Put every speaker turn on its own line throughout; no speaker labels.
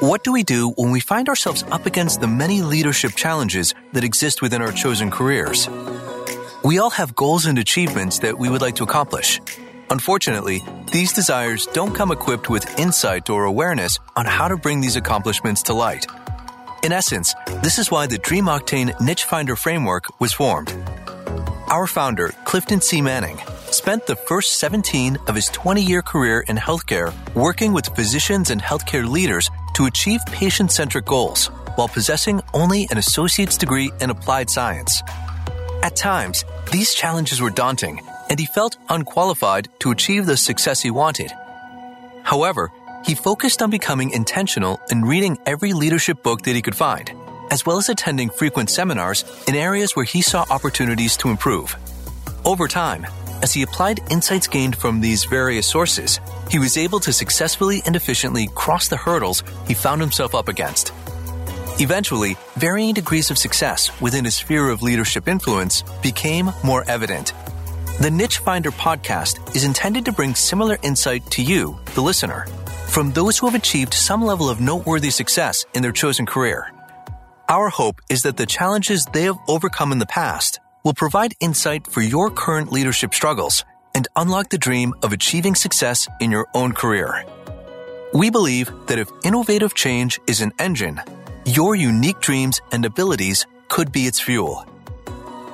What do we do when we find ourselves up against the many leadership challenges that exist within our chosen careers? We all have goals and achievements that we would like to accomplish. Unfortunately, these desires don't come equipped with insight or awareness on how to bring these accomplishments to light. In essence, this is why the Dream Octane Niche Finder framework was formed. Our founder, Clifton C. Manning, spent the first 17 of his 20 year career in healthcare working with physicians and healthcare leaders to achieve patient centric goals while possessing only an associate's degree in applied science. At times, these challenges were daunting, and he felt unqualified to achieve the success he wanted. However, he focused on becoming intentional in reading every leadership book that he could find, as well as attending frequent seminars in areas where he saw opportunities to improve. Over time, as he applied insights gained from these various sources, he was able to successfully and efficiently cross the hurdles he found himself up against. Eventually, varying degrees of success within his sphere of leadership influence became more evident. The Niche Finder podcast is intended to bring similar insight to you, the listener, from those who have achieved some level of noteworthy success in their chosen career. Our hope is that the challenges they have overcome in the past will provide insight for your current leadership struggles and unlock the dream of achieving success in your own career. We believe that if innovative change is an engine, your unique dreams and abilities could be its fuel.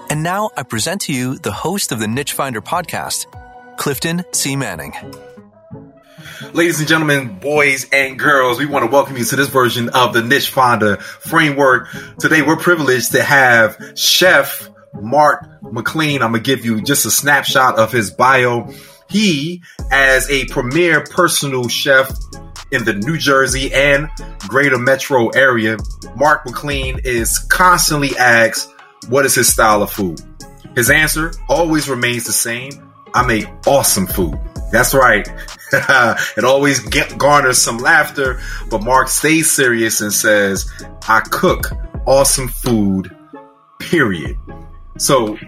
And now I present to you the host of the Niche Finder podcast, Clifton C. Manning.
Ladies and gentlemen, boys and girls, we want to welcome you to this version of the Niche Finder framework. Today, we're privileged to have Chef Mark McLean. I'm to give you just a snapshot of his bio. He, as a premier personal chef in the New Jersey and greater metro area, Mark McLean is constantly asked, What is his style of food? His answer always remains the same I make awesome food. That's right. it always get, garners some laughter, but Mark stays serious and says, I cook awesome food, period. So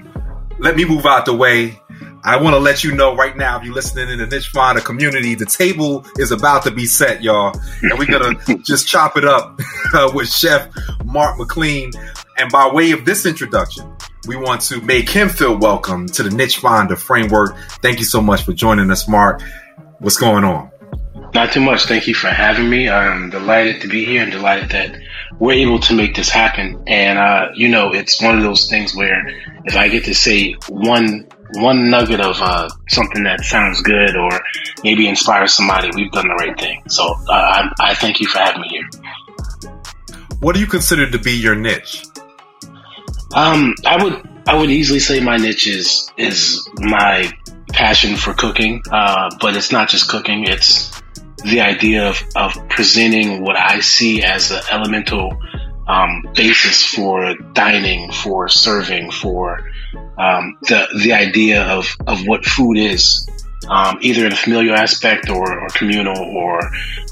let me move out the way. I want to let you know right now, if you're listening in the Niche Finder community, the table is about to be set, y'all. And we're going to just chop it up uh, with Chef Mark McLean. And by way of this introduction, we want to make him feel welcome to the Niche Finder framework. Thank you so much for joining us, Mark. What's going on?
Not too much. Thank you for having me. I'm delighted to be here and delighted that we're able to make this happen. And, uh, you know, it's one of those things where if I get to say one, one nugget of, uh, something that sounds good or maybe inspires somebody, we've done the right thing. So, uh, I, I thank you for having me here.
What do you consider to be your niche?
Um, I would, I would easily say my niche is, is my passion for cooking. Uh, but it's not just cooking. It's, the idea of, of presenting what I see as the elemental um, basis for dining, for serving, for um, the the idea of of what food is, um, either in a familiar aspect or, or communal or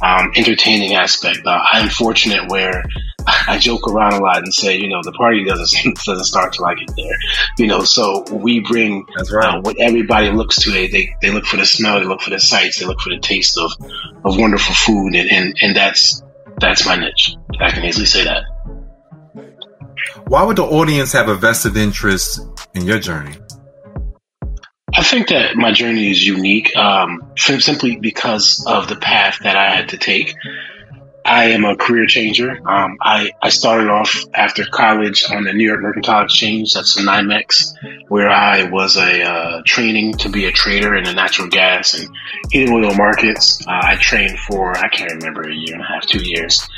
um, entertaining aspect. Uh, I'm fortunate where I joke around a lot and say, you know, the party doesn't doesn't start till I get there. You know, so we bring right. uh, what everybody looks to. They, they they look for the smell, they look for the sights, they look for the taste of of wonderful food, and and, and that's that's my niche. I can easily say that.
Why would the audience have a vested interest in your journey?
I think that my journey is unique um, simply because of the path that I had to take. I am a career changer. Um, I, I started off after college on the New York Mercantile Exchange. That's the NYMEX, where I was a uh, training to be a trader in the natural gas and heating oil markets. Uh, I trained for I can't remember a year and a half, two years,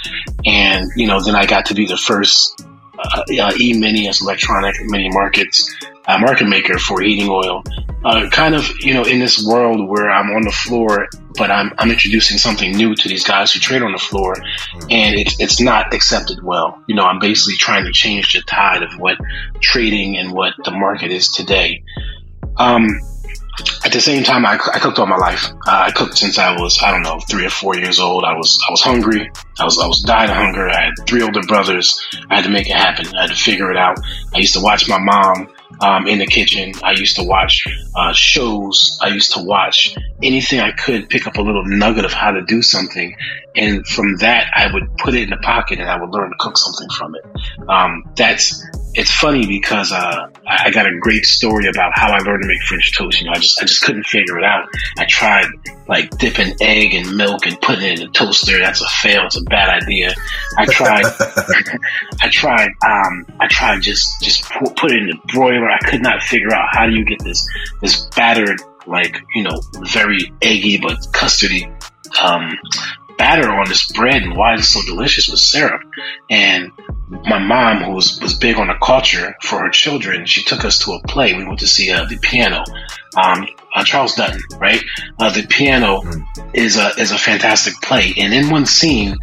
and you know then I got to be the first uh, uh e-mini as electronic mini markets uh, market maker for heating oil. Uh, kind of, you know, in this world where I'm on the floor, but I'm, I'm introducing something new to these guys who trade on the floor and it's, it's not accepted well. You know, I'm basically trying to change the tide of what trading and what the market is today. Um, at the same time, I, I cooked all my life. Uh, I cooked since I was, I don't know, three or four years old. I was, I was hungry. I was, I was dying of hunger. I had three older brothers. I had to make it happen. I had to figure it out. I used to watch my mom um, in the kitchen. I used to watch uh, shows. I used to watch anything I could, pick up a little nugget of how to do something, and from that I would put it in the pocket and I would learn to cook something from it. Um, that's it's funny because uh, I got a great story about how I learned to make French toast. You know, I just I just couldn't figure it out. I tried like dipping egg in milk and putting it in the toaster. That's a fail. It's a bad idea. I tried. I tried. Um, I tried just just put it in the broiler. I could not figure out how do you get this this battered like you know very eggy but custardy um, batter on this bread and why it's so delicious with syrup. And my mom, who was, was big on the culture for her children, she took us to a play. We went to see uh, the piano. Um, uh, Charles Dutton, right? Uh, the piano mm. is a is a fantastic play, and in one scene,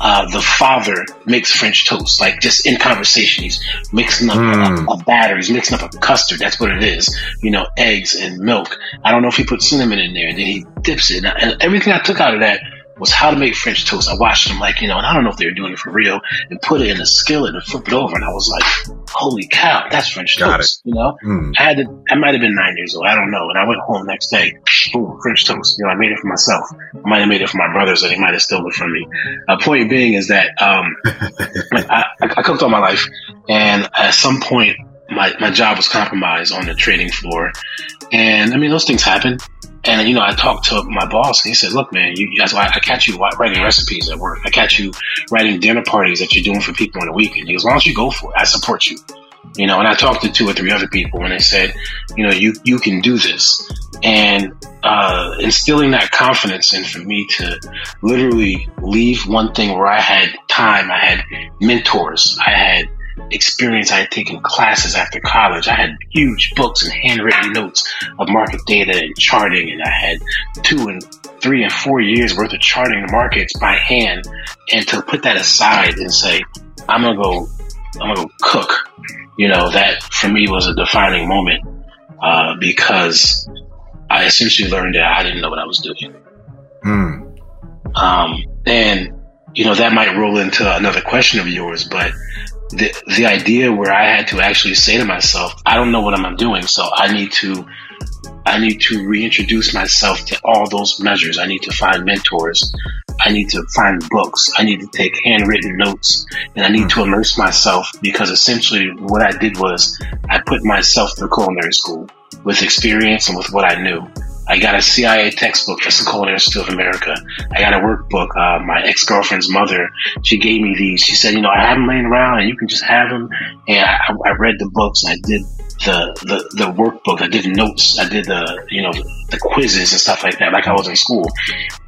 uh, the father makes French toast, like just in conversation. He's mixing up mm. a, a, batter, he's mixing up a custard. That's what it is. You know, eggs and milk. I don't know if he put cinnamon in there, and then he dips it. And everything I took out of that was how to make French toast. I watched them like, you know, and I don't know if they were doing it for real and put it in a skillet and flip it over. And I was like, holy cow, that's French Got toast. It. You know, mm. I had to, I might have been nine years old. I don't know. And I went home next day, boom, French toast. You know, I made it for myself. I might have made it for my brothers and they might have stolen it from me. A uh, point being is that, um, I, I cooked all my life and at some point, my, my job was compromised on the trading floor. And I mean, those things happen. And you know, I talked to my boss, and he said, "Look, man, you, guys, I, I catch you writing recipes at work. I catch you writing dinner parties that you're doing for people on the weekend. He goes, as long as you go for it, I support you." You know, and I talked to two or three other people, and they said, "You know, you you can do this." And uh, instilling that confidence in for me to literally leave one thing where I had time, I had mentors, I had experience. I had taken classes after college. I had huge books and handwritten notes of market data and charting, and I had two and three and four years worth of charting the markets by hand. And to put that aside and say, I'm gonna go, I'm gonna go cook. You know, that for me was a defining moment uh, because I essentially learned that I didn't know what I was doing. Mm. Um, and you know that might roll into another question of yours, but the the idea where I had to actually say to myself, I don't know what I'm doing, so I need to I need to reintroduce myself to all those measures. I need to find mentors. I need to find books. I need to take handwritten notes and I need to immerse myself because essentially what I did was I put myself through culinary school with experience and with what I knew. I got a CIA textbook for the Culinary Institute of America. I got a workbook. Uh, my ex girlfriend's mother, she gave me these. She said, you know, I have them laying around and you can just have them. And I, I read the books. I did the, the, the workbook. I did notes. I did the, you know, the, the quizzes and stuff like that, like I was in school.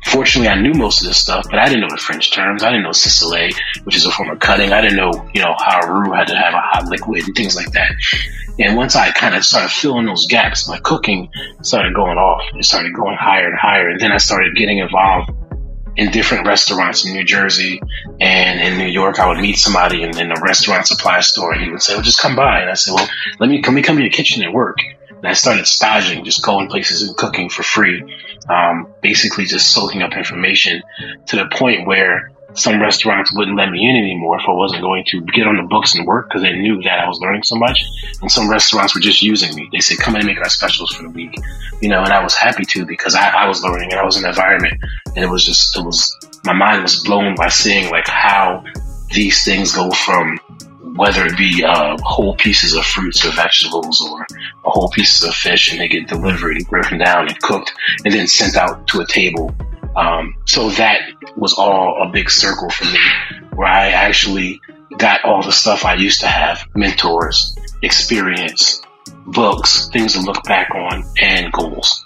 Fortunately, I knew most of this stuff, but I didn't know the French terms. I didn't know ciselé, which is a form of cutting. I didn't know, you know, how a roux had to have a hot liquid and things like that. And once I kind of started filling those gaps, my cooking started going off. It started going higher and higher. And then I started getting involved in different restaurants in New Jersey and in New York. I would meet somebody in, in a restaurant supply store and he would say, well, just come by. And I said, well, let me, can we come to your kitchen and work? And I started staging, just going places and cooking for free. Um, basically just soaking up information to the point where some restaurants wouldn't let me in anymore if I wasn't going to get on the books and work because they knew that I was learning so much. And some restaurants were just using me. They said, come in and make our specials for the week. You know, and I was happy to because I, I was learning and I was in an environment and it was just, it was, my mind was blown by seeing like how these things go from whether it be uh, whole pieces of fruits or vegetables or whole pieces of fish and they get delivered and broken down and cooked and then sent out to a table um, so that was all a big circle for me where I actually got all the stuff I used to have, mentors, experience, books, things to look back on and goals.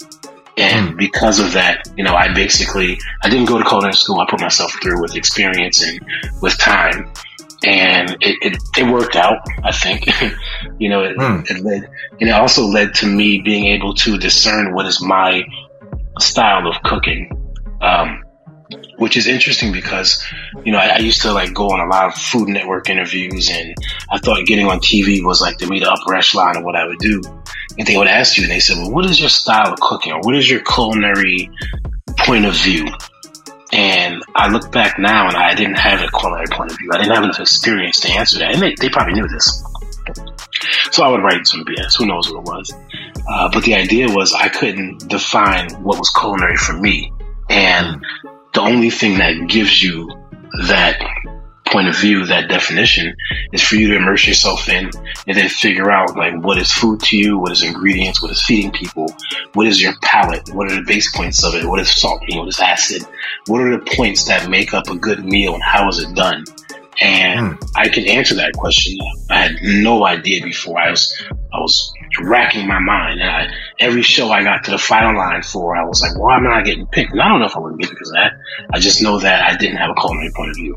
And hmm. because of that, you know, I basically, I didn't go to culinary school. I put myself through with experience and with time. And it, it, it worked out, I think. you know, it, mm. it led, and it also led to me being able to discern what is my style of cooking um, which is interesting because, you know, I, I, used to like go on a lot of Food Network interviews and I thought getting on TV was like to me the upper echelon of what I would do. And they would ask you and they said, well, what is your style of cooking or what is your culinary point of view? And I look back now and I didn't have a culinary point of view. I didn't have enough experience to answer that. And they, they probably knew this. So I would write some BS. Who knows what it was? Uh, but the idea was I couldn't define what was culinary for me. And the only thing that gives you that point of view, that definition is for you to immerse yourself in and then figure out like what is food to you, what is ingredients, what is feeding people, what is your palate, what are the base points of it, what is salty, what is acid, what are the points that make up a good meal and how is it done? And mm. I can answer that question. I had no idea before. I was, I was racking my mind. And I, every show I got to the final line for, I was like, why am I not getting picked? And I don't know if I would get because of that. I just know that I didn't have a culinary point of view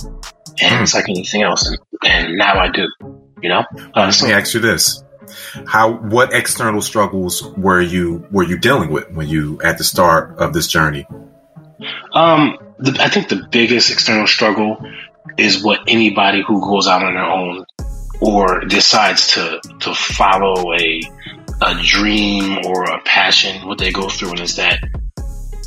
and mm. it's like anything else. And, and now I do, you know?
Uh, so, Let me ask you this. How, what external struggles were you, were you dealing with when you, at the start of this journey?
Um, the, I think the biggest external struggle is what anybody who goes out on their own or decides to, to follow a, a dream or a passion, what they go through, and is that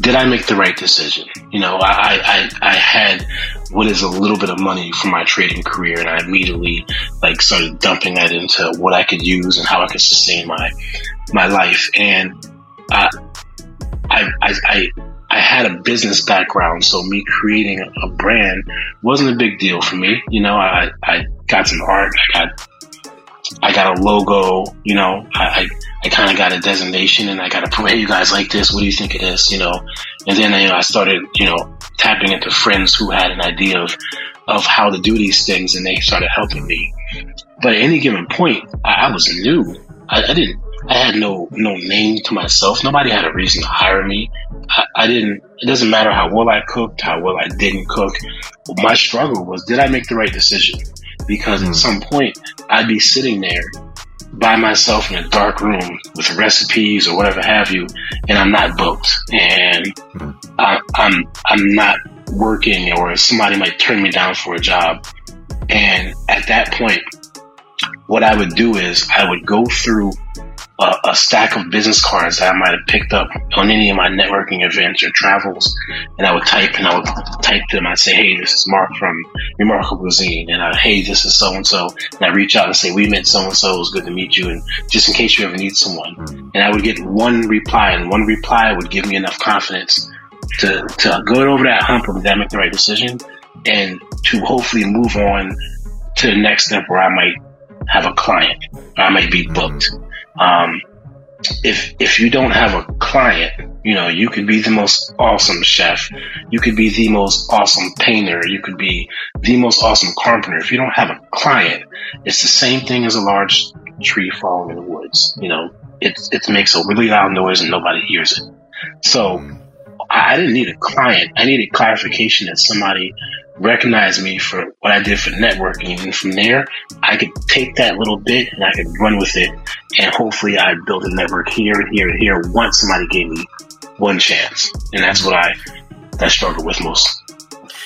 did I make the right decision? You know, I, I, I had what is a little bit of money from my trading career and I immediately like started dumping that into what I could use and how I could sustain my, my life. And, I, I, I, I had a business background, so me creating a, a brand wasn't a big deal for me. You know, I, I got some art, I got I got a logo, you know, I, I, I kind of got a designation and I got to hey, you guys like this? What do you think of this? You know, and then you know, I started, you know, tapping into friends who had an idea of, of how to do these things and they started helping me. But at any given point, I, I was new. I, I, didn't, I had no, no name to myself. Nobody had a reason to hire me. I, I didn't, it doesn't matter how well I cooked, how well I didn't cook. My struggle was, did I make the right decision? Because mm. at some point I'd be sitting there by myself in a dark room with recipes or whatever have you, and I'm not booked, and mm. I, I'm I'm not working, or somebody might turn me down for a job, and at that point, what I would do is I would go through a, a, stack of business cards that I might have picked up on any of my networking events or travels, and I would type and I would type them. I'd say, "Hey, this is Mark from Remarkable Cuisine," and I, "Hey, this is so and so," and I reach out and say, "We met so and so. It was good to meet you," and just in case you ever need someone, mm-hmm. and I would get one reply, and one reply would give me enough confidence to to go over that hump of that make the right decision, and to hopefully move on to the next step where I might have a client, I might be booked. Um, if if you don't have a client, you know, you could be the most awesome chef, you could be the most awesome painter, you could be the most awesome carpenter. If you don't have a client, it's the same thing as a large tree falling in the woods. You know, it it makes a really loud noise and nobody hears it. So I, I didn't need a client. I needed clarification that somebody recognized me for what I did for networking. And from there, I could take that little bit and I could run with it. And hopefully I built a network here and here and here once somebody gave me one chance. And that's what I, I struggle with most.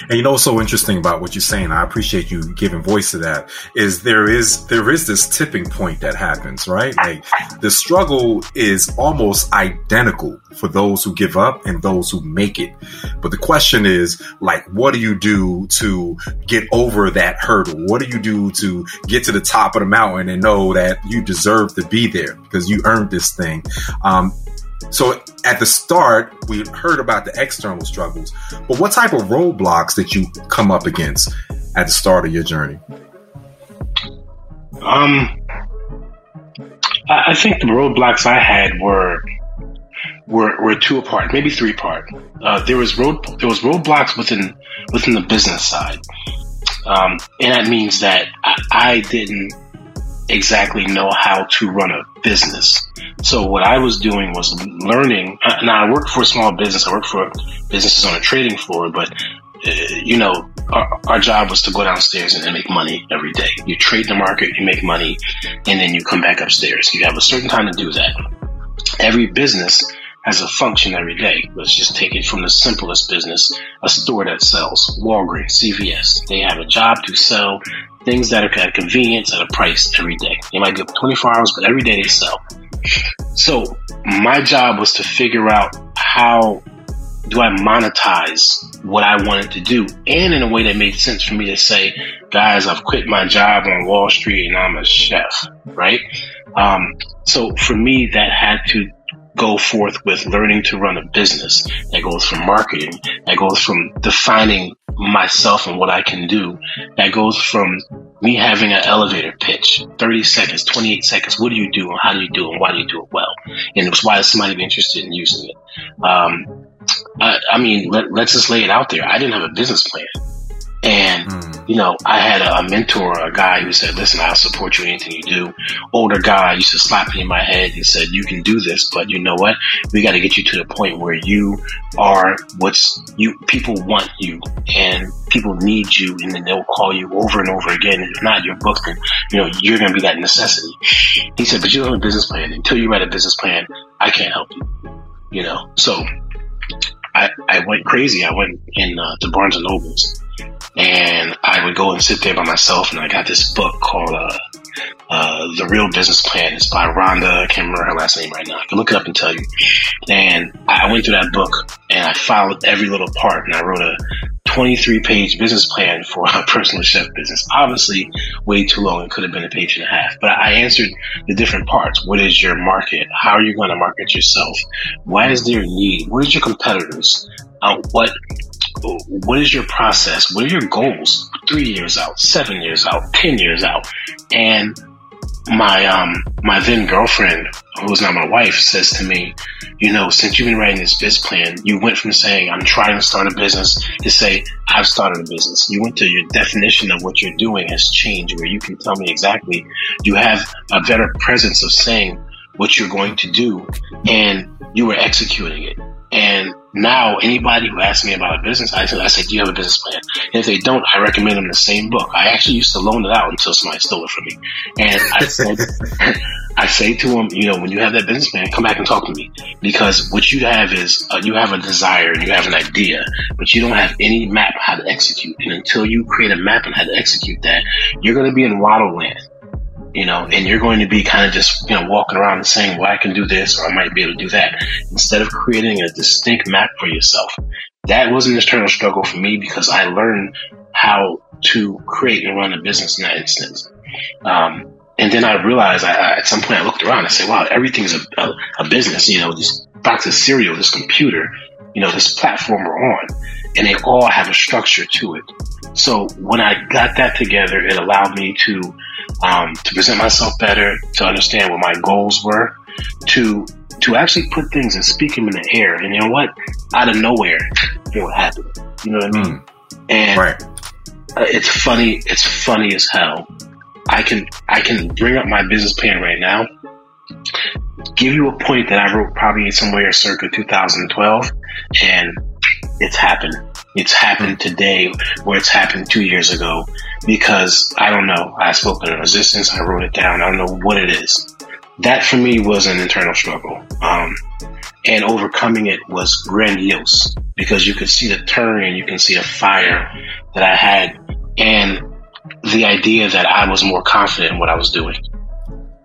And you know what's so interesting about what you're saying? I appreciate you giving voice to that. Is there is there is this tipping point that happens, right? Like the struggle is almost identical for those who give up and those who make it. But the question is like, what do you do to get over that hurdle? What do you do to get to the top of the mountain and know that you deserve to be there because you earned this thing? Um, so at the start, we heard about the external struggles, but what type of roadblocks did you come up against at the start of your journey?
Um, I think the roadblocks I had were were, were two apart, maybe three part. Uh, there was road there was roadblocks within within the business side, um, and that means that I, I didn't exactly know how to run a business. So what I was doing was learning. Uh, now I work for a small business. I work for businesses on a trading floor, but uh, you know, our, our, job was to go downstairs and, and, make money every day. You trade the market, you make money, and then you come back upstairs. You have a certain time to do that. Every business has a function every day. Let's just take it from the simplest business, a store that sells, Walgreens, CVS. They have a job to sell things that are at convenience at a price every day. They might give 24 hours, but every day they sell. So my job was to figure out how do I monetize what I wanted to do and in a way that made sense for me to say, guys, I've quit my job on Wall Street and I'm a chef, right? Um, so for me, that had to go forth with learning to run a business. That goes from marketing. That goes from defining myself and what I can do. That goes from me having an elevator pitch, 30 seconds, 28 seconds. What do you do and how do you do it and why do you do it well? And it's why somebody be interested in using it. Um, I, I, mean, let, let's just lay it out there. I didn't have a business plan. And, mm. you know, I had a, a, mentor, a guy who said, listen, I'll support you in anything you do. Older guy used to slap me in my head and said, you can do this, but you know what? We got to get you to the point where you are what's you, people want you and people need you and then they'll call you over and over again. If not, you're booked and, you know, you're going to be that necessity. He said, but you don't have a business plan. Until you write a business plan, I can't help you, you know? So I, I went crazy. I went in uh, to Barnes and Nobles and I would go and sit there by myself. And I got this book called uh, uh, "The Real Business Plan." It's by Rhonda. I can't remember her last name right now. I can look it up and tell you. And I went through that book and I followed every little part, and I wrote a 23 page business plan for a personal chef business. Obviously, way too long. It could have been a page and a half. But I answered the different parts. What is your market? How are you going to market yourself? Why is there a need? What is your competitors? Uh, what what is your process? What are your goals? Three years out, seven years out, ten years out, and my um my then girlfriend, who's now my wife, says to me, you know, since you've been writing this biz plan, you went from saying I'm trying to start a business to say I've started a business. You went to your definition of what you're doing has changed, where you can tell me exactly. You have a better presence of saying what you're going to do, and you were executing it. And now, anybody who asks me about a business, I say, I say, do you have a business plan? And if they don't, I recommend them the same book. I actually used to loan it out until somebody stole it from me. And I said, I say to them, you know, when you have that business plan, come back and talk to me because what you have is uh, you have a desire, and you have an idea, but you don't have any map how to execute. And until you create a map on how to execute that, you're going to be in waddle land you know, and you're going to be kind of just, you know, walking around and saying, well, I can do this or I might be able to do that instead of creating a distinct map for yourself. That was an internal struggle for me because I learned how to create and run a business in that instance. Um, and then I realized I, I, at some point I looked around and said, wow, everything's a, a, a business, you know, this box of cereal, this computer, you know, this platform we're on, and they all have a structure to it. So when I got that together, it allowed me to um, to present myself better, to understand what my goals were, to to actually put things and speak them in the air. And you know what? Out of nowhere, it would happen. You know what I mean? Mm. And right. Uh, it's funny. It's funny as hell. I can I can bring up my business plan right now, give you a point that I wrote probably somewhere circa 2012, and it's happened. It's happened today where it's happened two years ago because I don't know. I spoke in resistance. I wrote it down. I don't know what it is. That for me was an internal struggle. Um, and overcoming it was grandiose because you could see the turn and you can see the fire that I had and the idea that I was more confident in what I was doing.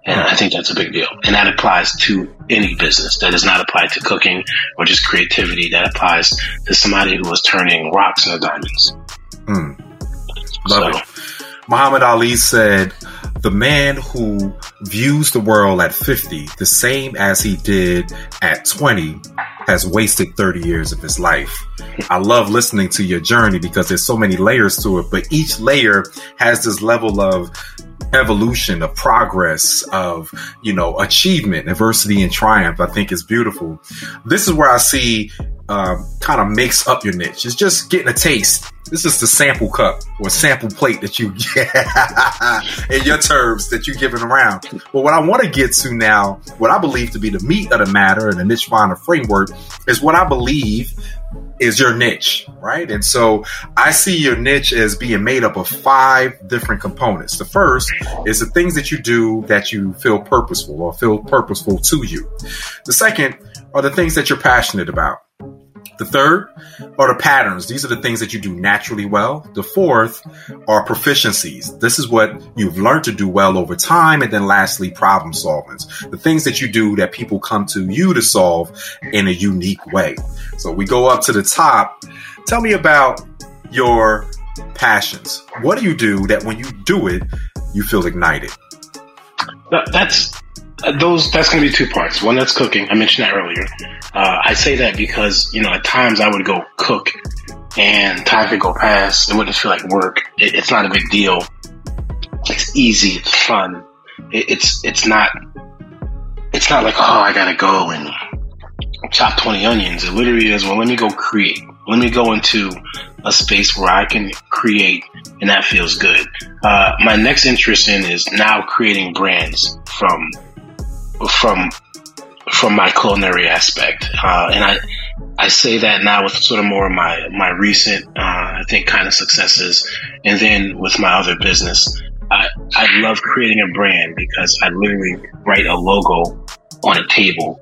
And I think that's a big deal. And that applies to any business. That does not apply to cooking or just creativity. That applies to somebody who is turning rocks into diamonds. Mm.
Love so. it. Muhammad Ali said, the man who views the world at 50 the same as he did at 20 has wasted 30 years of his life. I love listening to your journey because there's so many layers to it, but each layer has this level of evolution, of progress, of, you know, achievement, adversity and triumph, I think is beautiful. This is where I see um, kind of makes up your niche. It's just getting a taste. This is the sample cup or sample plate that you get in your terms that you're giving around. But what I want to get to now, what I believe to be the meat of the matter and the niche finder framework is what I believe is your niche, right? And so I see your niche as being made up of five different components. The first is the things that you do that you feel purposeful or feel purposeful to you. The second are the things that you're passionate about. The third are the patterns. These are the things that you do naturally well. The fourth are proficiencies. This is what you've learned to do well over time. And then lastly, problem solving. The things that you do that people come to you to solve in a unique way. So we go up to the top. Tell me about your passions. What do you do that when you do it, you feel ignited?
That's those that's going to be two parts. One that's cooking. I mentioned that earlier. Uh, I say that because you know at times I would go cook and time could go past. It wouldn't feel like work. It, it's not a big deal. It's easy. It's fun. It, it's it's not it's not like oh I gotta go and chop twenty onions. It literally is well let me go create. Let me go into a space where I can create and that feels good. Uh, my next interest in is now creating brands from from from my culinary aspect, uh, and I I say that now with sort of more of my my recent uh, I think kind of successes, and then with my other business, I I love creating a brand because I literally write a logo on a table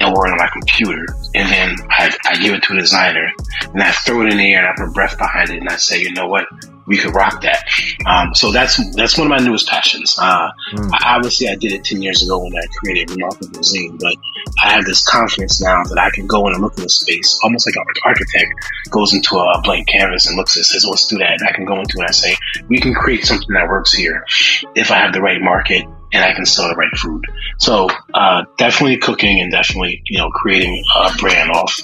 and work on my computer. And then I, I give it to a designer and I throw it in the air and I put breath behind it and I say, you know what? We could rock that. Um, so that's, that's one of my newest passions. Uh, mm. I, obviously I did it 10 years ago when I created Remarkable Cuisine, but I have this confidence now that I can go in and look in a space almost like an architect goes into a blank canvas and looks and says, let's do that. And I can go into it and I say, we can create something that works here if I have the right market and I can sell the right food. So uh, definitely cooking and definitely you know creating a brand off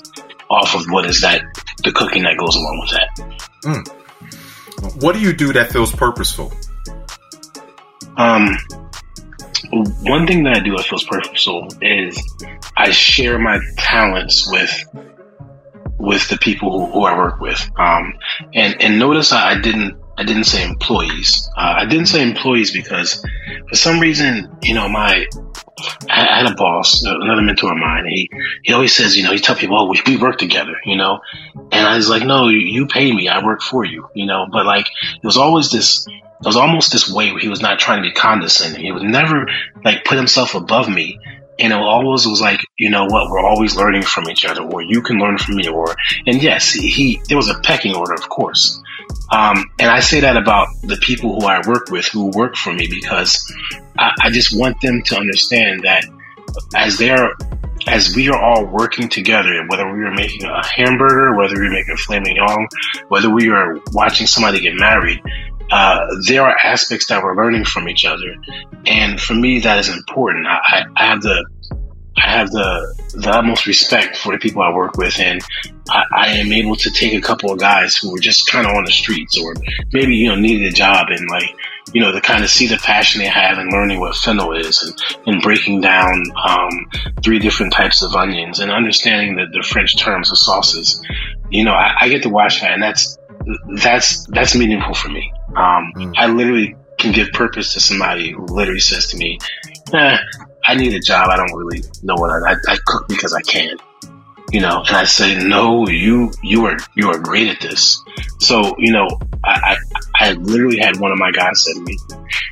off of what is that the cooking that goes along with that.
Mm. What do you do that feels purposeful?
Um, one thing that I do that feels purposeful is I share my talents with with the people who, who I work with. Um, and and notice I, I didn't I didn't say employees. Uh, I didn't say employees because for some reason, you know, my I had a boss, another mentor of mine. He he always says, you know, he tell people, "Oh, we, we work together," you know. And I was like, "No, you pay me. I work for you," you know. But like, it was always this. It was almost this way where he was not trying to be condescending. He would never like put himself above me. And it always was like, you know what, we're always learning from each other, or you can learn from me, or, and yes, he, there was a pecking order, of course. Um, and I say that about the people who I work with who work for me because I, I just want them to understand that as they're as we are all working together, whether we are making a hamburger, whether we're making a filet mignon, whether we are watching somebody get married, uh, there are aspects that we're learning from each other. And for me, that is important. I, I have the I have the the utmost respect for the people I work with, and I, I am able to take a couple of guys who were just kind of on the streets, or maybe you know needed a job, and like you know to kind of see the passion they have in learning what fennel is, and, and breaking down um, three different types of onions, and understanding the, the French terms of sauces. You know, I, I get to watch that, and that's that's that's meaningful for me. Um, mm. I literally can give purpose to somebody who literally says to me, eh, I need a job. I don't really know what I, I, I cook because I can, you know, and I say, no, you, you are, you are great at this. So, you know, I, I, I literally had one of my guys said to me,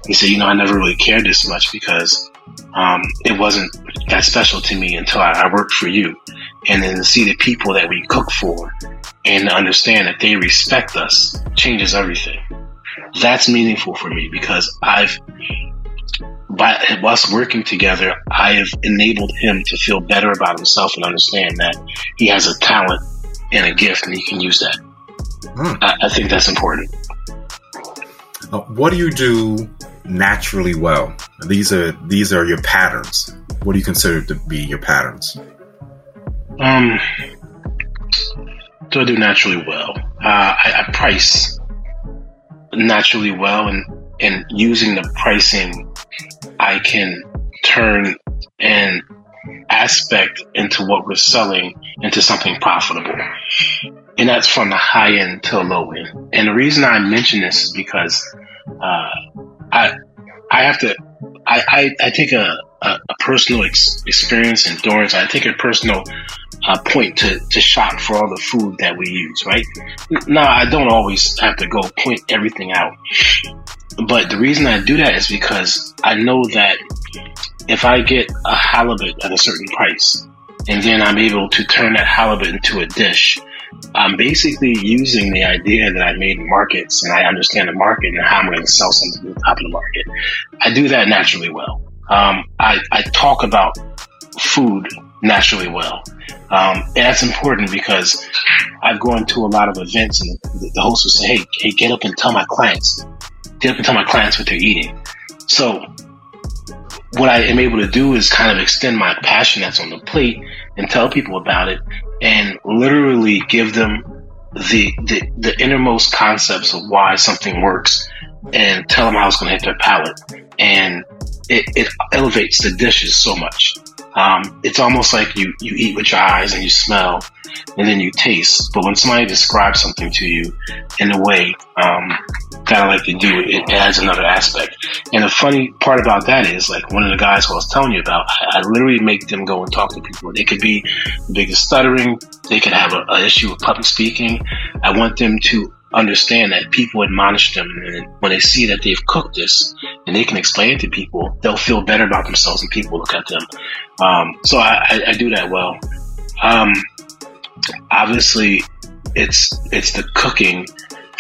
he said, you know, I never really cared this much because, um, it wasn't that special to me until I, I worked for you. And then to see the people that we cook for and to understand that they respect us changes everything. That's meaningful for me because I've by us working together, I have enabled him to feel better about himself and understand that he has a talent and a gift and he can use that. Mm. I, I, think that's important.
Uh, what do you do naturally well? These are these are your patterns. What do you consider to be your patterns?
Um, do I do naturally well? Uh, I, I price naturally well, and and using the pricing I can turn an aspect into what we're selling into something profitable. And that's from the high end to low end. And the reason I mention this is because uh, I I have to I, I, I take a, a, a personal ex- experience endurance. I take a personal uh, point to, to shop for all the food that we use, right? Now, I don't always have to go point everything out. But the reason I do that is because I know that if I get a halibut at a certain price, and then I'm able to turn that halibut into a dish, I'm basically using the idea that I made markets and I understand the market and how I'm going to sell something to the top of the market. I do that naturally well. Um, I, I talk about food naturally well. Um, and that's important because I've gone to a lot of events and the, the host will say, Hey, hey, get up and tell my clients get up and tell my clients what they're eating. So what I am able to do is kind of extend my passion that's on the plate and tell people about it and literally give them the, the, the innermost concepts of why something works and tell them how it's going to hit their palate. And it, it elevates the dishes so much. Um, it's almost like you, you eat with your eyes and you smell and then you taste. But when somebody describes something to you in a way um, that I like to do, it adds another aspect. And the funny part about that is, like one of the guys who I was telling you about, I, I literally make them go and talk to people. They could be the biggest stuttering. They could have an issue with public speaking. I want them to understand that people admonish them and when they see that they've cooked this and they can explain it to people, they'll feel better about themselves and people look at them. Um, so I, I, I, do that well. Um, obviously it's, it's the cooking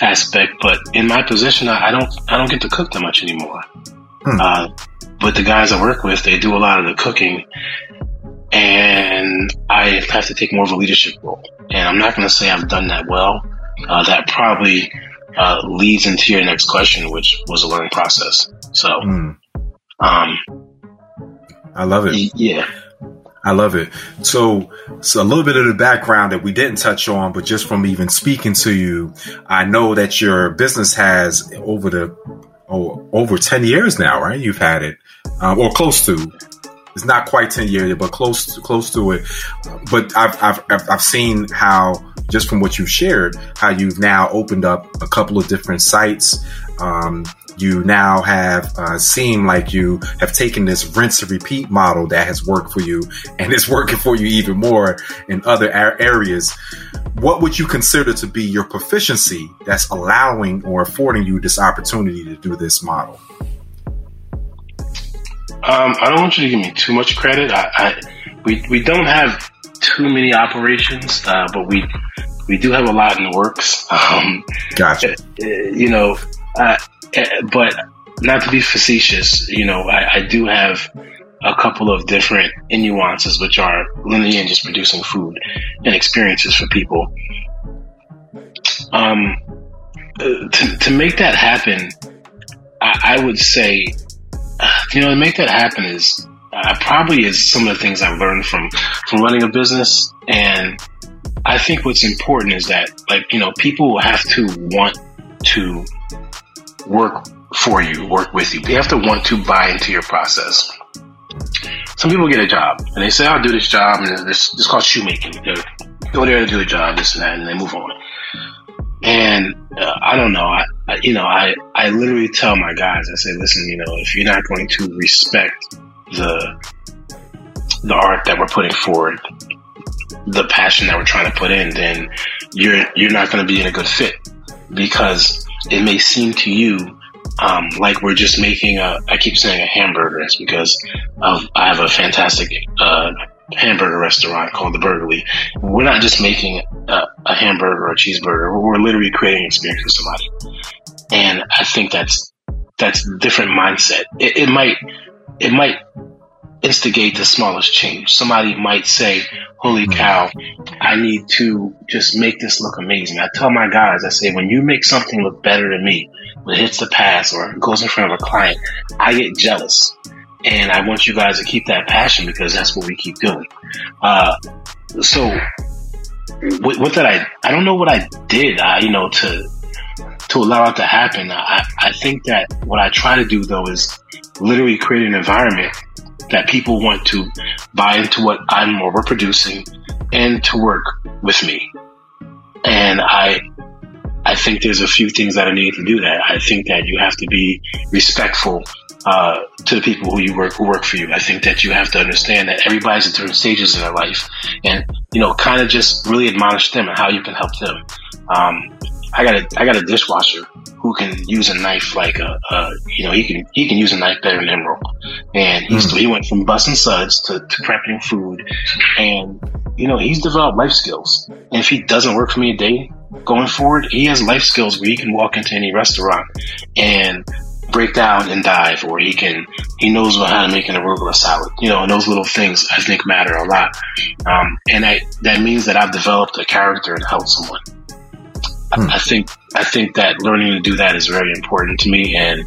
aspect, but in my position, I, I don't, I don't get to cook that much anymore. Hmm. Uh, but the guys I work with, they do a lot of the cooking and I have to take more of a leadership role. And I'm not going to say I've done that well uh, that probably uh, leads into your next question, which was a learning process. So, mm. um,
I love it.
Yeah.
I love it. So, so a little bit of the background that we didn't touch on, but just from even speaking to you, I know that your business has over the oh, over ten years now, right? You've had it, um, or close to. It's not quite ten years, but close to, close to it. But I've I've I've seen how just from what you've shared, how you've now opened up a couple of different sites. Um, you now have uh, seemed like you have taken this rinse and repeat model that has worked for you and is working for you even more in other areas. What would you consider to be your proficiency that's allowing or affording you this opportunity to do this model?
Um, I don't want you to give me too much credit. I, I we we don't have too many operations, uh, but we we do have a lot in the works. Um,
gotcha.
Uh, you know, uh, but not to be facetious, you know, I, I, do have a couple of different nuances, which are linear and just producing food and experiences for people. Um, uh, to, to make that happen, I, I would say, you know, to make that happen is uh, probably is some of the things I've learned from from running a business. And I think what's important is that, like, you know, people have to want to work for you, work with you. They have to want to buy into your process. Some people get a job and they say, "I'll do this job," and this it's called shoemaking. They go there to do a job, this and that, and they move on. And uh, I don't know. I, I, you know, I, I literally tell my guys, I say, listen, you know, if you're not going to respect the the art that we're putting forward, the passion that we're trying to put in, then you're you're not going to be in a good fit because it may seem to you um, like we're just making a. I keep saying a hamburger. It's because of I have a fantastic uh, hamburger restaurant called the Burgerly. We're not just making a, a hamburger or a cheeseburger. We're literally creating an experience for somebody, and I think that's that's different mindset. It, it might it might instigate the smallest change. Somebody might say, holy hmm. cow, I need to just make this look amazing. I tell my guys, I say, when you make something look better than me, when it hits the pass or goes in front of a client, I get jealous. And I want you guys to keep that passion because that's what we keep doing. Uh, so what, what, did I, I don't know what I did, uh, you know, to, to allow it to happen. I, I think that what I try to do though is literally create an environment that people want to buy into what I'm or we're producing and to work with me. And I, I think there's a few things that I need to do that. I think that you have to be respectful uh, to the people who you work who work for you. I think that you have to understand that everybody's at different stages in their life, and you know, kind of just really admonish them and how you can help them. Um, I got a I got a dishwasher who can use a knife like a, a you know he can he can use a knife better than Emeril, and he's mm. he went from busting suds to, to prepping food, and you know he's developed life skills. And if he doesn't work for me a day going forward, he has life skills where he can walk into any restaurant and break down and dive, or he can he knows how to make an arugula salad. You know, and those little things I think matter a lot. Um, and I, that means that I've developed a character and helped someone. Hmm. I think I think that learning to do that is very important to me and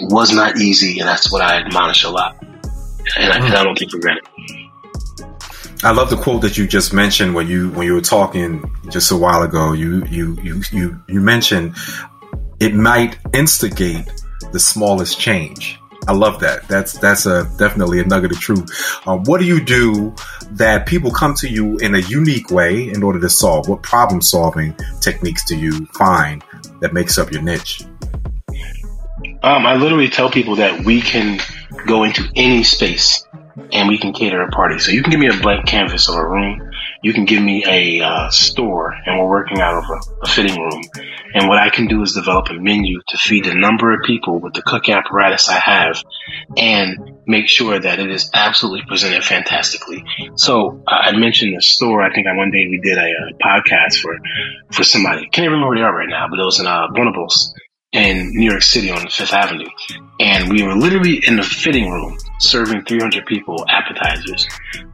was not easy, and that's what I admonish a lot. and I, and I don't take for granted.
I love the quote that you just mentioned when you when you were talking just a while ago. You you you you you mentioned it might instigate the smallest change. I love that. That's that's a definitely a nugget of truth. Uh, what do you do that people come to you in a unique way in order to solve? What problem solving techniques do you find that makes up your niche?
Um, I literally tell people that we can go into any space and we can cater a party. So you can give me a blank canvas of a room. You can give me a uh, store and we're working out of a, a, fitting room. And what I can do is develop a menu to feed a number of people with the cooking apparatus I have and make sure that it is absolutely presented fantastically. So uh, I mentioned the store. I think on one day we did a, a podcast for, for somebody. Can't remember where they are right now, but it was in uh, Bonobos in New York City on Fifth Avenue. And we were literally in the fitting room serving 300 people appetizers.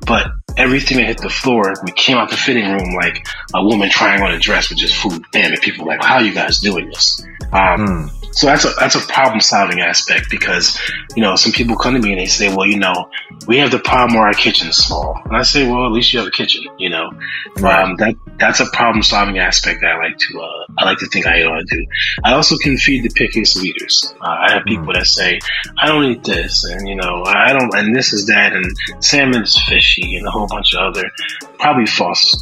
But everything that hit the floor, we came out the fitting room like a woman trying on a dress with just food. Damn, and people were like, how are you guys doing this? Um, mm. So that's a that's a problem solving aspect because you know some people come to me and they say, well, you know, we have the problem where our kitchen is small, and I say, well, at least you have a kitchen, you know. Right. Um, that that's a problem solving aspect that I like to uh, I like to think I ought to do. I also can feed the pickiest of eaters. Uh, I have people mm. that say, I don't eat this, and you know, I don't, and this is that, and salmon is fishy, and a whole bunch of other probably false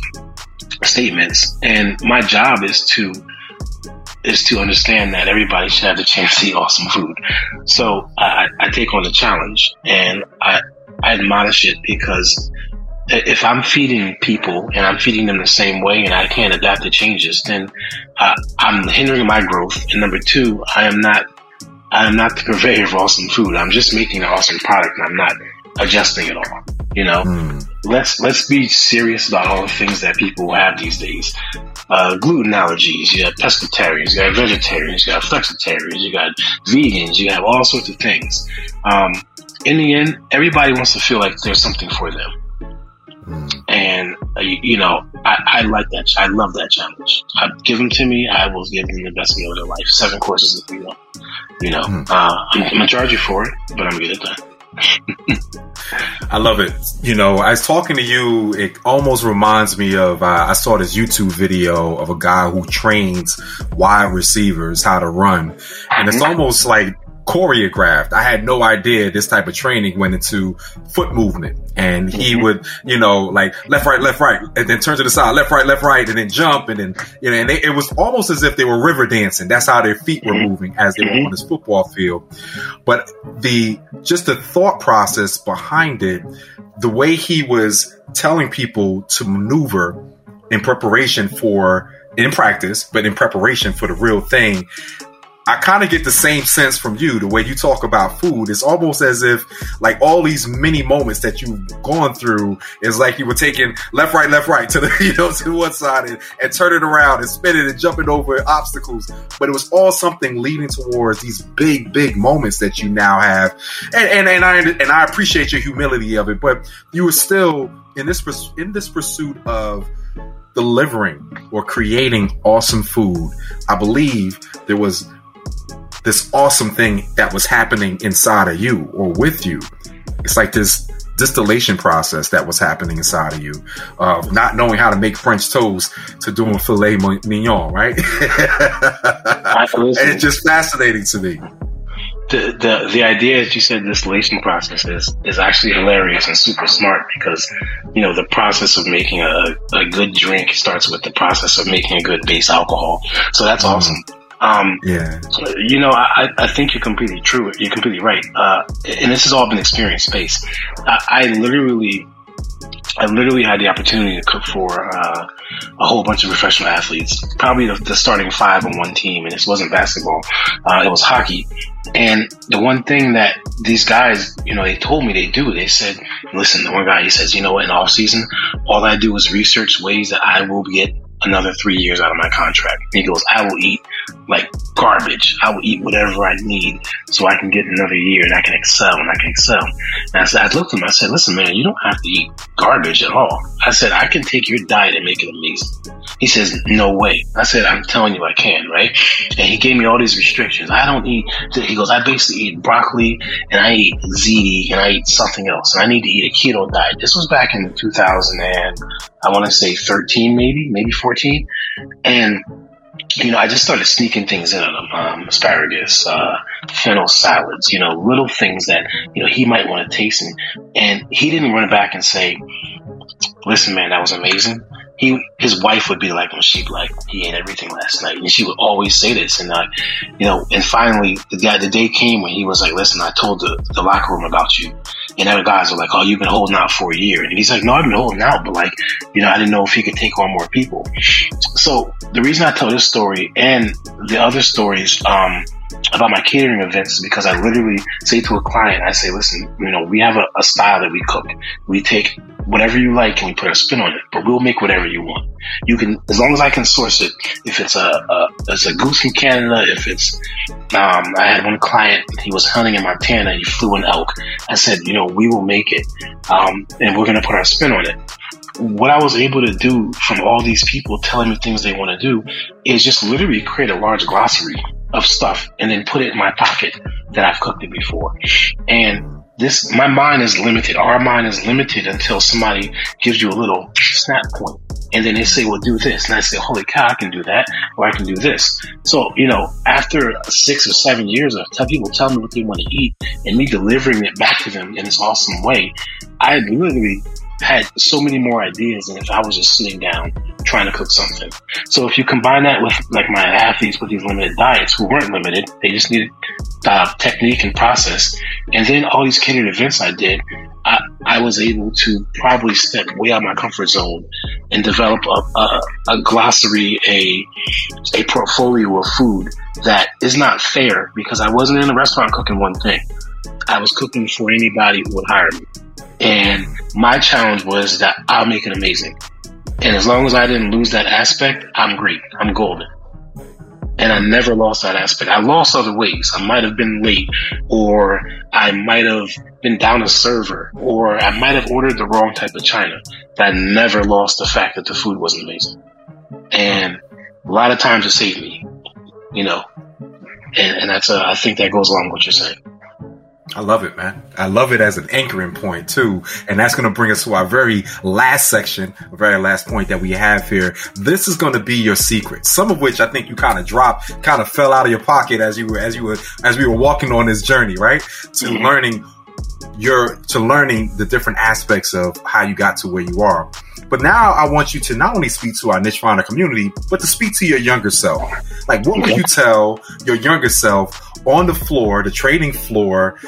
statements. And my job is to is to understand that everybody should have the chance to eat awesome food. So I, I take on the challenge and I, I admonish it because if I'm feeding people and I'm feeding them the same way and I can't adapt to changes, then uh, I'm hindering my growth. And number two, I am not, I am not the purveyor of awesome food. I'm just making an awesome product and I'm not adjusting it all. You know, mm. let's let's be serious about all the things that people have these days. Uh, gluten allergies, you have pescatarians, you got vegetarians, you got flexitarians, you got vegans, you have all sorts of things. Um, in the end, everybody wants to feel like there's something for them. Mm. And uh, you, you, know, I, I, like that. I love that challenge. I, give them to me. I will give them the best meal of their life. Seven courses of meal. You know, mm. uh, I'm, I'm, gonna charge you for it, but I'm gonna get it done.
I love it. You know, I was talking to you. It almost reminds me of uh, I saw this YouTube video of a guy who trains wide receivers how to run, and it's mm-hmm. almost like choreographed. I had no idea this type of training went into foot movement. And he mm-hmm. would, you know, like left, right, left, right, and then turn to the side, left, right, left, right, and then jump. And then, you know, and they, it was almost as if they were river dancing. That's how their feet were mm-hmm. moving as they were mm-hmm. on this football field. But the, just the thought process behind it, the way he was telling people to maneuver in preparation for in practice, but in preparation for the real thing. I kind of get the same sense from you, the way you talk about food. It's almost as if, like, all these mini moments that you've gone through is like you were taking left, right, left, right to the, you know, to one side and, and turning around and spinning and jumping over obstacles. But it was all something leading towards these big, big moments that you now have. And, and, and I, and I appreciate your humility of it, but you were still in this, in this pursuit of, delivering or creating awesome food. I believe there was this awesome thing that was happening inside of you or with you. It's like this distillation process that was happening inside of you of not knowing how to make French toast to doing filet mignon, right? and it's just fascinating to me.
The, the the idea that you said distillation process is is actually hilarious and super smart because you know the process of making a, a good drink starts with the process of making a good base alcohol. So that's mm. awesome. Um, yeah. You know, I, I think you're completely true. You're completely right. Uh, and this has all been experience based. I, I literally, I literally had the opportunity to cook for uh, a whole bunch of professional athletes, probably the, the, starting five on one team, and this wasn't basketball; uh, it was hockey. And the one thing that these guys, you know, they told me they do, they said, "Listen, the one guy he says, you know, in off season, all I do is research ways that I will get another three years out of my contract. He goes, I will eat like garbage. I will eat whatever I need so I can get another year and I can excel and I can excel. And I said, I looked at him, I said, listen, man, you don't have to eat garbage at all. I said, I can take your diet and make it amazing. He says, no way. I said, I'm telling you I can, right? And he gave me all these restrictions. I don't eat, he goes, I basically eat broccoli and I eat ziti and I eat something else. And I need to eat a keto diet. This was back in 2000 and I want to say 13 maybe, maybe 14. And you know, I just started sneaking things in on him. Um, asparagus, uh, fennel salads, you know, little things that, you know, he might want to taste. And, and he didn't run back and say, listen, man, that was amazing he his wife would be like when she'd like he ate everything last night. And she would always say this. And uh you know and finally the guy the day came when he was like listen I told the, the locker room about you. And other guys were like oh you've been holding out for a year. And he's like no I've been holding out but like you know I didn't know if he could take on more people. So the reason I tell this story and the other stories um about my catering events because I literally say to a client, I say, listen, you know, we have a, a, style that we cook. We take whatever you like and we put our spin on it, but we'll make whatever you want. You can, as long as I can source it. If it's a, a it's a goose from Canada, if it's, um, I had one client, he was hunting in Montana, he flew an elk. I said, you know, we will make it, um, and we're going to put our spin on it what I was able to do from all these people telling me things they want to do is just literally create a large glossary of stuff and then put it in my pocket that I've cooked it before. And this, my mind is limited. Our mind is limited until somebody gives you a little snap point. And then they say, well, do this. And I say, holy cow, I can do that. Or I can do this. So, you know, after six or seven years of people telling me what they want to eat and me delivering it back to them in this awesome way, I literally had so many more ideas than if I was just sitting down trying to cook something. So if you combine that with like my athletes with these limited diets who weren't limited, they just needed uh, technique and process. And then all these catered events I did, I, I was able to probably step way out of my comfort zone and develop a, a, a glossary, a, a portfolio of food that is not fair because I wasn't in a restaurant cooking one thing. I was cooking for anybody who would hire me. And my challenge was that I'll make it amazing. And as long as I didn't lose that aspect, I'm great. I'm golden. And I never lost that aspect. I lost other ways. I might have been late, or I might have been down a server, or I might have ordered the wrong type of china. But I never lost the fact that the food wasn't amazing. And a lot of times it saved me, you know. And, and that's, uh, I think that goes along with what you're saying.
I love it, man. I love it as an anchoring point too. And that's going to bring us to our very last section, our very last point that we have here. This is going to be your secret, some of which I think you kind of dropped, kind of fell out of your pocket as you were, as you were, as we were walking on this journey, right? To mm-hmm. learning your, to learning the different aspects of how you got to where you are. But now I want you to not only speak to our niche finder community, but to speak to your younger self. Like, what would you tell your younger self on the floor, the trading floor?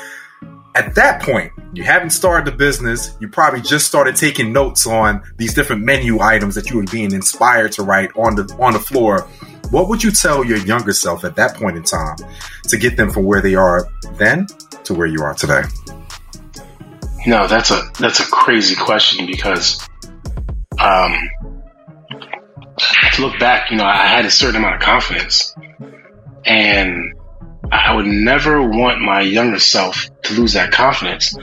At that point, you haven't started the business. You probably just started taking notes on these different menu items that you were being inspired to write on the on the floor. What would you tell your younger self at that point in time to get them from where they are then to where you are today?
No, that's a that's a crazy question because um, to look back, you know, I had a certain amount of confidence, and I would never want my younger self to lose that confidence.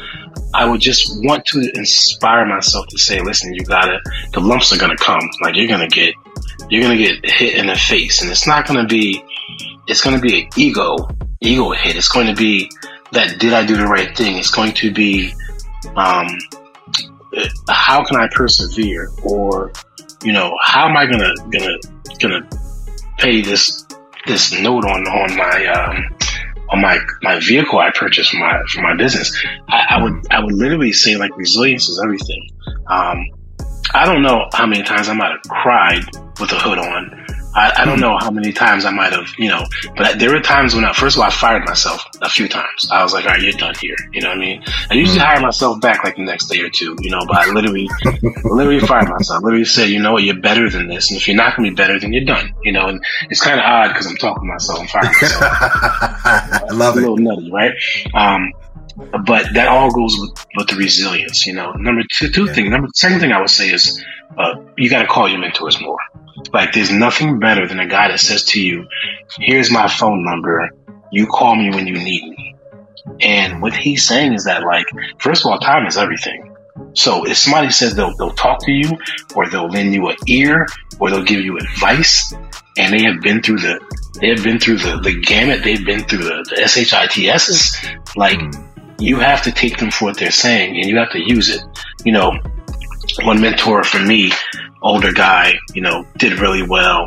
I would just want to inspire myself to say, listen, you gotta, the lumps are gonna come. Like you're gonna get, you're gonna get hit in the face and it's not gonna be, it's gonna be an ego, ego hit. It's going to be that did I do the right thing? It's going to be, um, how can I persevere? Or, you know, how am I gonna, gonna, gonna pay this, this note on, on my, um, on my, my vehicle I purchased for my, for my business? I, I would, I would literally say like resilience is everything. Um, I don't know how many times I might have cried with a hood on. I, I, don't know how many times I might have, you know, but there were times when I, first of all, I fired myself a few times. I was like, all right, you're done here. You know what I mean? I usually mm. hire myself back like the next day or two, you know, but I literally, literally fired myself. Literally said, you know what, you're better than this. And if you're not going to be better, then you're done, you know, and it's kind of odd because I'm talking to myself and firing myself.
I love
it.
A
little nutty, right? Um, but that all goes with, with the resilience, you know. Number two, two yeah. things. Number second thing I would say is, uh, you got to call your mentors more Like, there's nothing better than a guy that says to you, here's my phone number. You call me when you need me. And what he's saying is that, like, first of all, time is everything. So if somebody says they'll, they'll talk to you or they'll lend you an ear or they'll give you advice and they have been through the, they have been through the, the gamut. They've been through the, the SHITSs. Like hmm. you have to take them for what they're saying and you have to use it. You know, one mentor for me, older guy, you know, did really well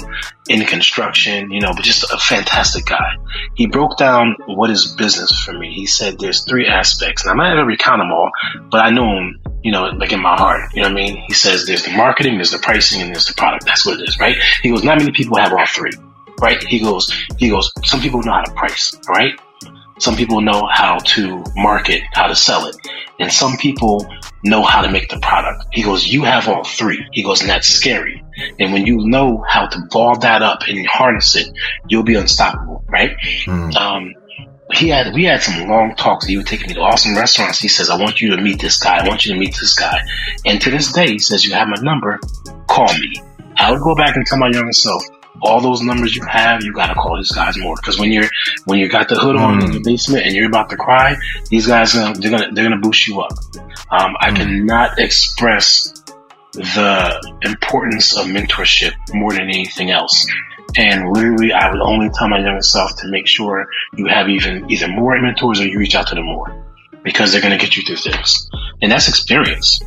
in construction, you know, but just a fantastic guy. He broke down what is business for me. He said there's three aspects, and I'm not going to recount them all, but I know him, you know, like in my heart. You know what I mean? He says there's the marketing, there's the pricing, and there's the product. That's what it is, right? He goes, not many people have all three, right? He goes, he goes, some people know how to price, right? Some people know how to market, how to sell it. And some people know how to make the product. He goes, you have all three. He goes, and that's scary. And when you know how to ball that up and harness it, you'll be unstoppable, right? Mm. Um, he had, we had some long talks. He would take me to awesome restaurants. He says, I want you to meet this guy. I want you to meet this guy. And to this day, he says, you have my number. Call me. I would go back and tell my younger self, all those numbers you have, you gotta call these guys more. Because when you're when you got the hood on mm. in the basement and you're about to cry, these guys are, they're gonna they're gonna boost you up. Um, I mm. cannot express the importance of mentorship more than anything else. And literally, I would only tell my younger self to make sure you have even either more mentors or you reach out to them more because they're going to get you through things. And that's experience.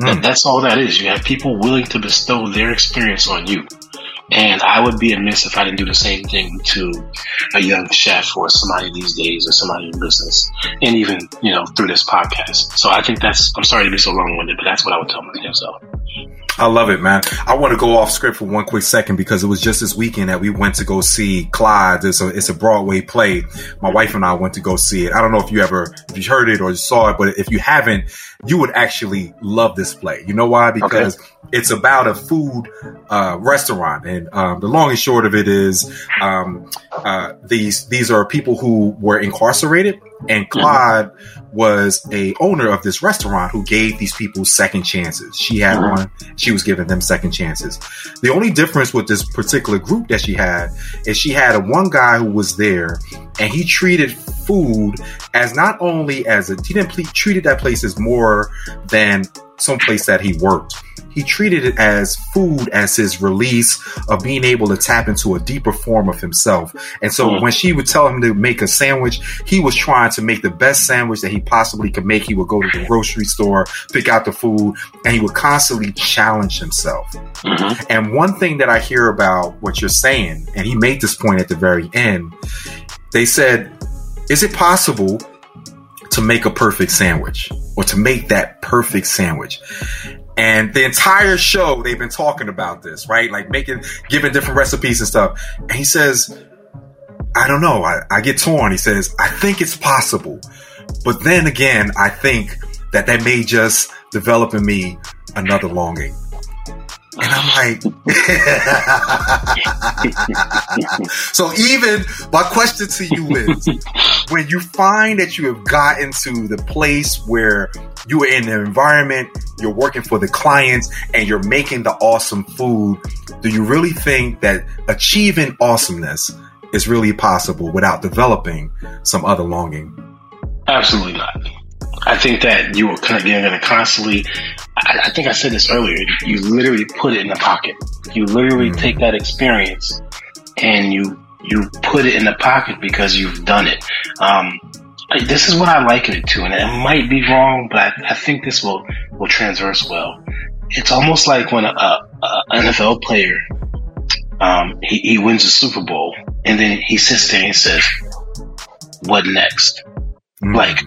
Mm. That, that's all that is. You have people willing to bestow their experience on you. And I would be amiss if I didn't do the same thing to a young chef or somebody these days or somebody in business. And even, you know, through this podcast. So I think that's, I'm sorry to be so long winded, but that's what I would tell myself.
I love it, man. I want to go off script for one quick second because it was just this weekend that we went to go see Clyde. It's a it's a Broadway play. My wife and I went to go see it. I don't know if you ever if you heard it or saw it, but if you haven't, you would actually love this play. You know why? Because okay. it's about a food uh, restaurant, and um, the long and short of it is um, uh, these these are people who were incarcerated, and mm-hmm. was a owner of this restaurant who gave these people second chances. She had mm-hmm. one; she was giving them second chances. The only difference with this particular group that she had is she had a one guy who was there, and he treated food as not only as a he didn't treated that place as more than some place that he worked. He treated it as food as his release of being able to tap into a deeper form of himself. And so mm. when she would tell him to make a sandwich, he was trying to make the best sandwich that he possibly could make. He would go to the grocery store, pick out the food, and he would constantly challenge himself. Mm-hmm. And one thing that I hear about what you're saying, and he made this point at the very end, they said, is it possible to make a perfect sandwich or to make that perfect sandwich? And the entire show, they've been talking about this, right? Like making, giving different recipes and stuff. And he says, I don't know. I, I get torn. He says, I think it's possible. But then again, I think that that may just develop in me another longing. And I'm like, so even my question to you is when you find that you have gotten to the place where you are in an environment, you're working for the clients, and you're making the awesome food, do you really think that achieving awesomeness is really possible without developing some other longing?
Absolutely not. I think that you are going to constantly. I, I, think I said this earlier. You literally put it in the pocket. You literally mm. take that experience and you you put it in the pocket because you've done it. Um, this is what I liken it to, and it might be wrong, but I, I think this will will transverse well. It's almost like when a, a NFL player um, he, he wins a Super Bowl, and then he sits there and says, "What next?" Mm. Like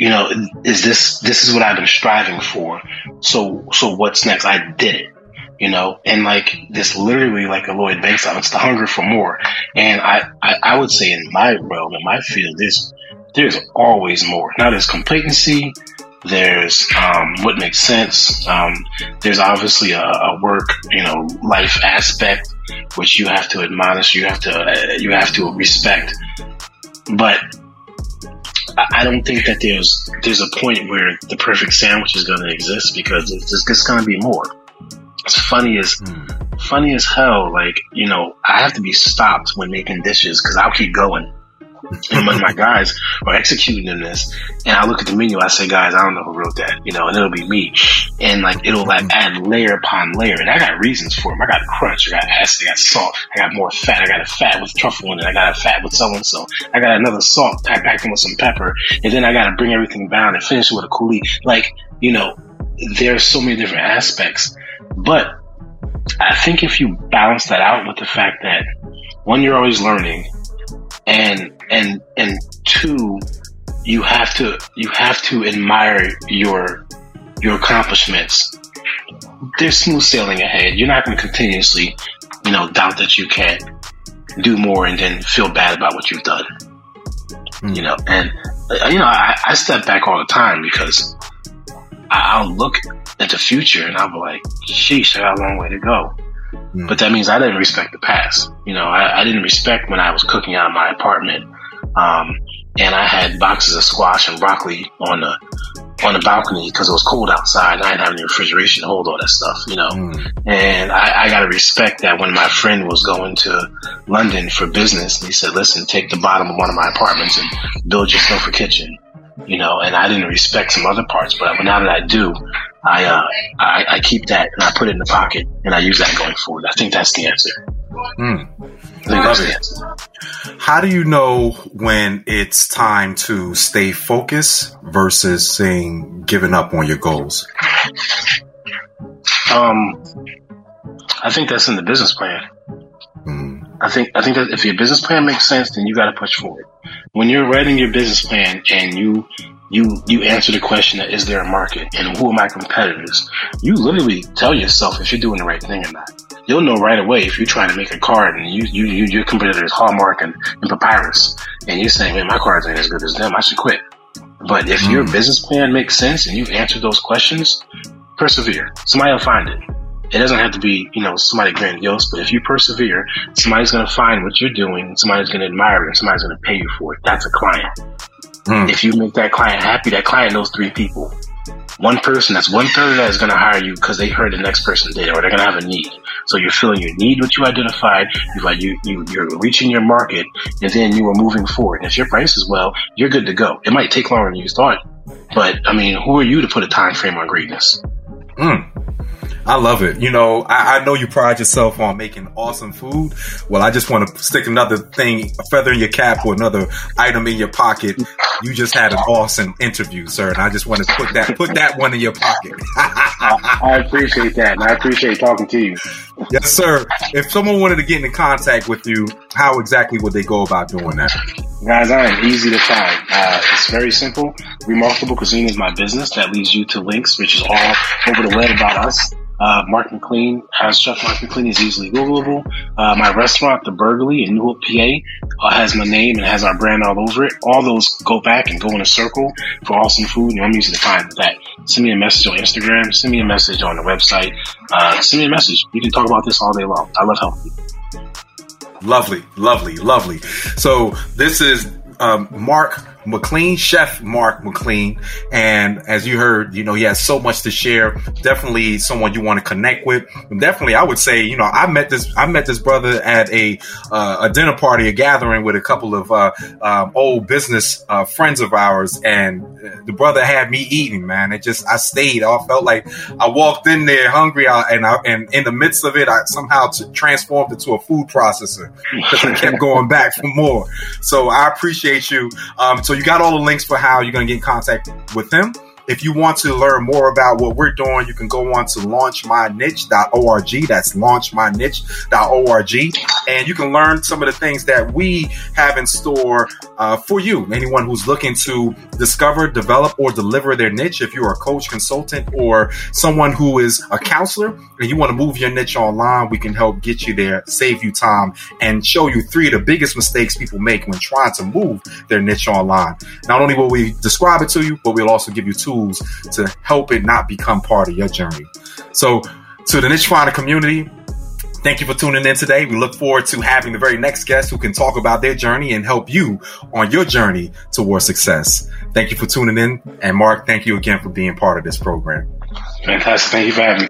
you know, is this, this is what I've been striving for. So, so what's next? I did it, you know, and like this literally like a Lloyd Banks song, it's the hunger for more. And I, I, I would say in my realm, in my field, there's, there's always more. Now there's complacency. There's um, what makes sense. Um, there's obviously a, a, work, you know, life aspect which you have to admonish. You have to uh, you have to respect. But I don't think that there's there's a point where the perfect sandwich is going to exist because it's just it's going to be more. it's funny as mm. funny as hell. Like you know, I have to be stopped when making dishes because I'll keep going when my guys are executing in this, and I look at the menu, I say, guys, I don't know who wrote that, you know, and it'll be me. And like, it'll like add layer upon layer. And I got reasons for them. I got crunch, I got acid, I got salt, I got more fat, I got a fat with truffle in it, I got a fat with so and so, I got another salt packed packed in with some pepper, and then I got to bring everything down and finish it with a coulis. Like, you know, there's so many different aspects. But I think if you balance that out with the fact that one, you're always learning, and and and two, you have to you have to admire your your accomplishments. There's smooth sailing ahead. You're not going to continuously, you know, doubt that you can't do more and then feel bad about what you've done. Mm. You know, and uh, you know, I, I step back all the time because I'll look at the future and I'll be like, sheesh, I got a long way to go. Mm. But that means I didn't respect the past. You know, I, I, didn't respect when I was cooking out of my apartment. Um, and I had boxes of squash and broccoli on the on the balcony because it was cold outside and I didn't have any refrigeration to hold all that stuff, you know. Mm. And I, I got to respect that when my friend was going to London for business, he said, listen, take the bottom of one of my apartments and build yourself a kitchen, you know. And I didn't respect some other parts, but now that I do, I, uh, I, I keep that and I put it in the pocket and I use that going forward. I think that's the answer. Mm.
How do you know when it's time to stay focused versus saying giving up on your goals?
Um, I think that's in the business plan. Mm. I think I think that if your business plan makes sense, then you got to push forward. When you're writing your business plan and you you you answer the question that is there a market and who are my competitors, you literally tell yourself if you're doing the right thing or not. You'll know right away if you're trying to make a card and you you, you your competitor is Hallmark and, and Papyrus, and you're saying, "Man, my cards ain't as good as them. I should quit." But if mm. your business plan makes sense and you've answered those questions, persevere. Somebody will find it. It doesn't have to be, you know, somebody grandiose, but if you persevere, somebody's going to find what you're doing, somebody's going to admire it, and somebody's going to pay you for it. That's a client. Mm. If you make that client happy, that client knows three people. One person, that's one third that is going to hire you because they heard the next person did, or they're going to have a need. So you're filling your need, what you identified. You, you you're reaching your market, and then you are moving forward. And if your price is well, you're good to go. It might take longer than you thought, but I mean, who are you to put a time frame on greatness?
Mm. I love it. You know, I, I, know you pride yourself on making awesome food. Well, I just want to stick another thing, a feather in your cap or another item in your pocket. You just had an awesome interview, sir, and I just want to put that put that one in your pocket.
I appreciate that, and I appreciate talking to you.
Yes, sir. If someone wanted to get in contact with you, how exactly would they go about doing that?
Guys, I am easy to find. Uh, it's very simple. Remarkable Cuisine is my business that leads you to links, which is all over the web about us. Uh, Mark McLean has Chef Mark McLean is easily Googleable. Uh, my restaurant, The Burgley in Newark, PA, uh, has my name and has our brand all over it. All those go back and go in a circle for awesome food, and I'm easy to find that. Send me a message on Instagram. Send me a message on the website. Uh, send me a message. We can talk about this all day long. I love helping.
Lovely, lovely, lovely. So this is um, Mark McLean, Chef Mark McLean. And as you heard, you know, he has so much to share. Definitely someone you want to connect with. And definitely, I would say, you know, I met this, I met this brother at a, uh, a dinner party, a gathering with a couple of, uh, um, old business, uh, friends of ours. And the brother had me eating, man. It just, I stayed. I felt like I walked in there hungry and I, and in the midst of it, I somehow transformed into a food processor because I kept going back for more. So I appreciate you. Um, so you got all the links for how you're going to get in contact with them. If you want to learn more about what we're doing, you can go on to launchmyniche.org. That's launchmyniche.org. And you can learn some of the things that we have in store uh, for you. Anyone who's looking to discover, develop, or deliver their niche. If you're a coach, consultant, or someone who is a counselor and you want to move your niche online, we can help get you there, save you time, and show you three of the biggest mistakes people make when trying to move their niche online. Not only will we describe it to you, but we'll also give you tools tools to help it not become part of your journey. So, to the Niche Finder community, thank you for tuning in today. We look forward to having the very next guest who can talk about their journey and help you on your journey towards success. Thank you for tuning in. And Mark, thank you again for being part of this program.
Fantastic. Thank you for having me.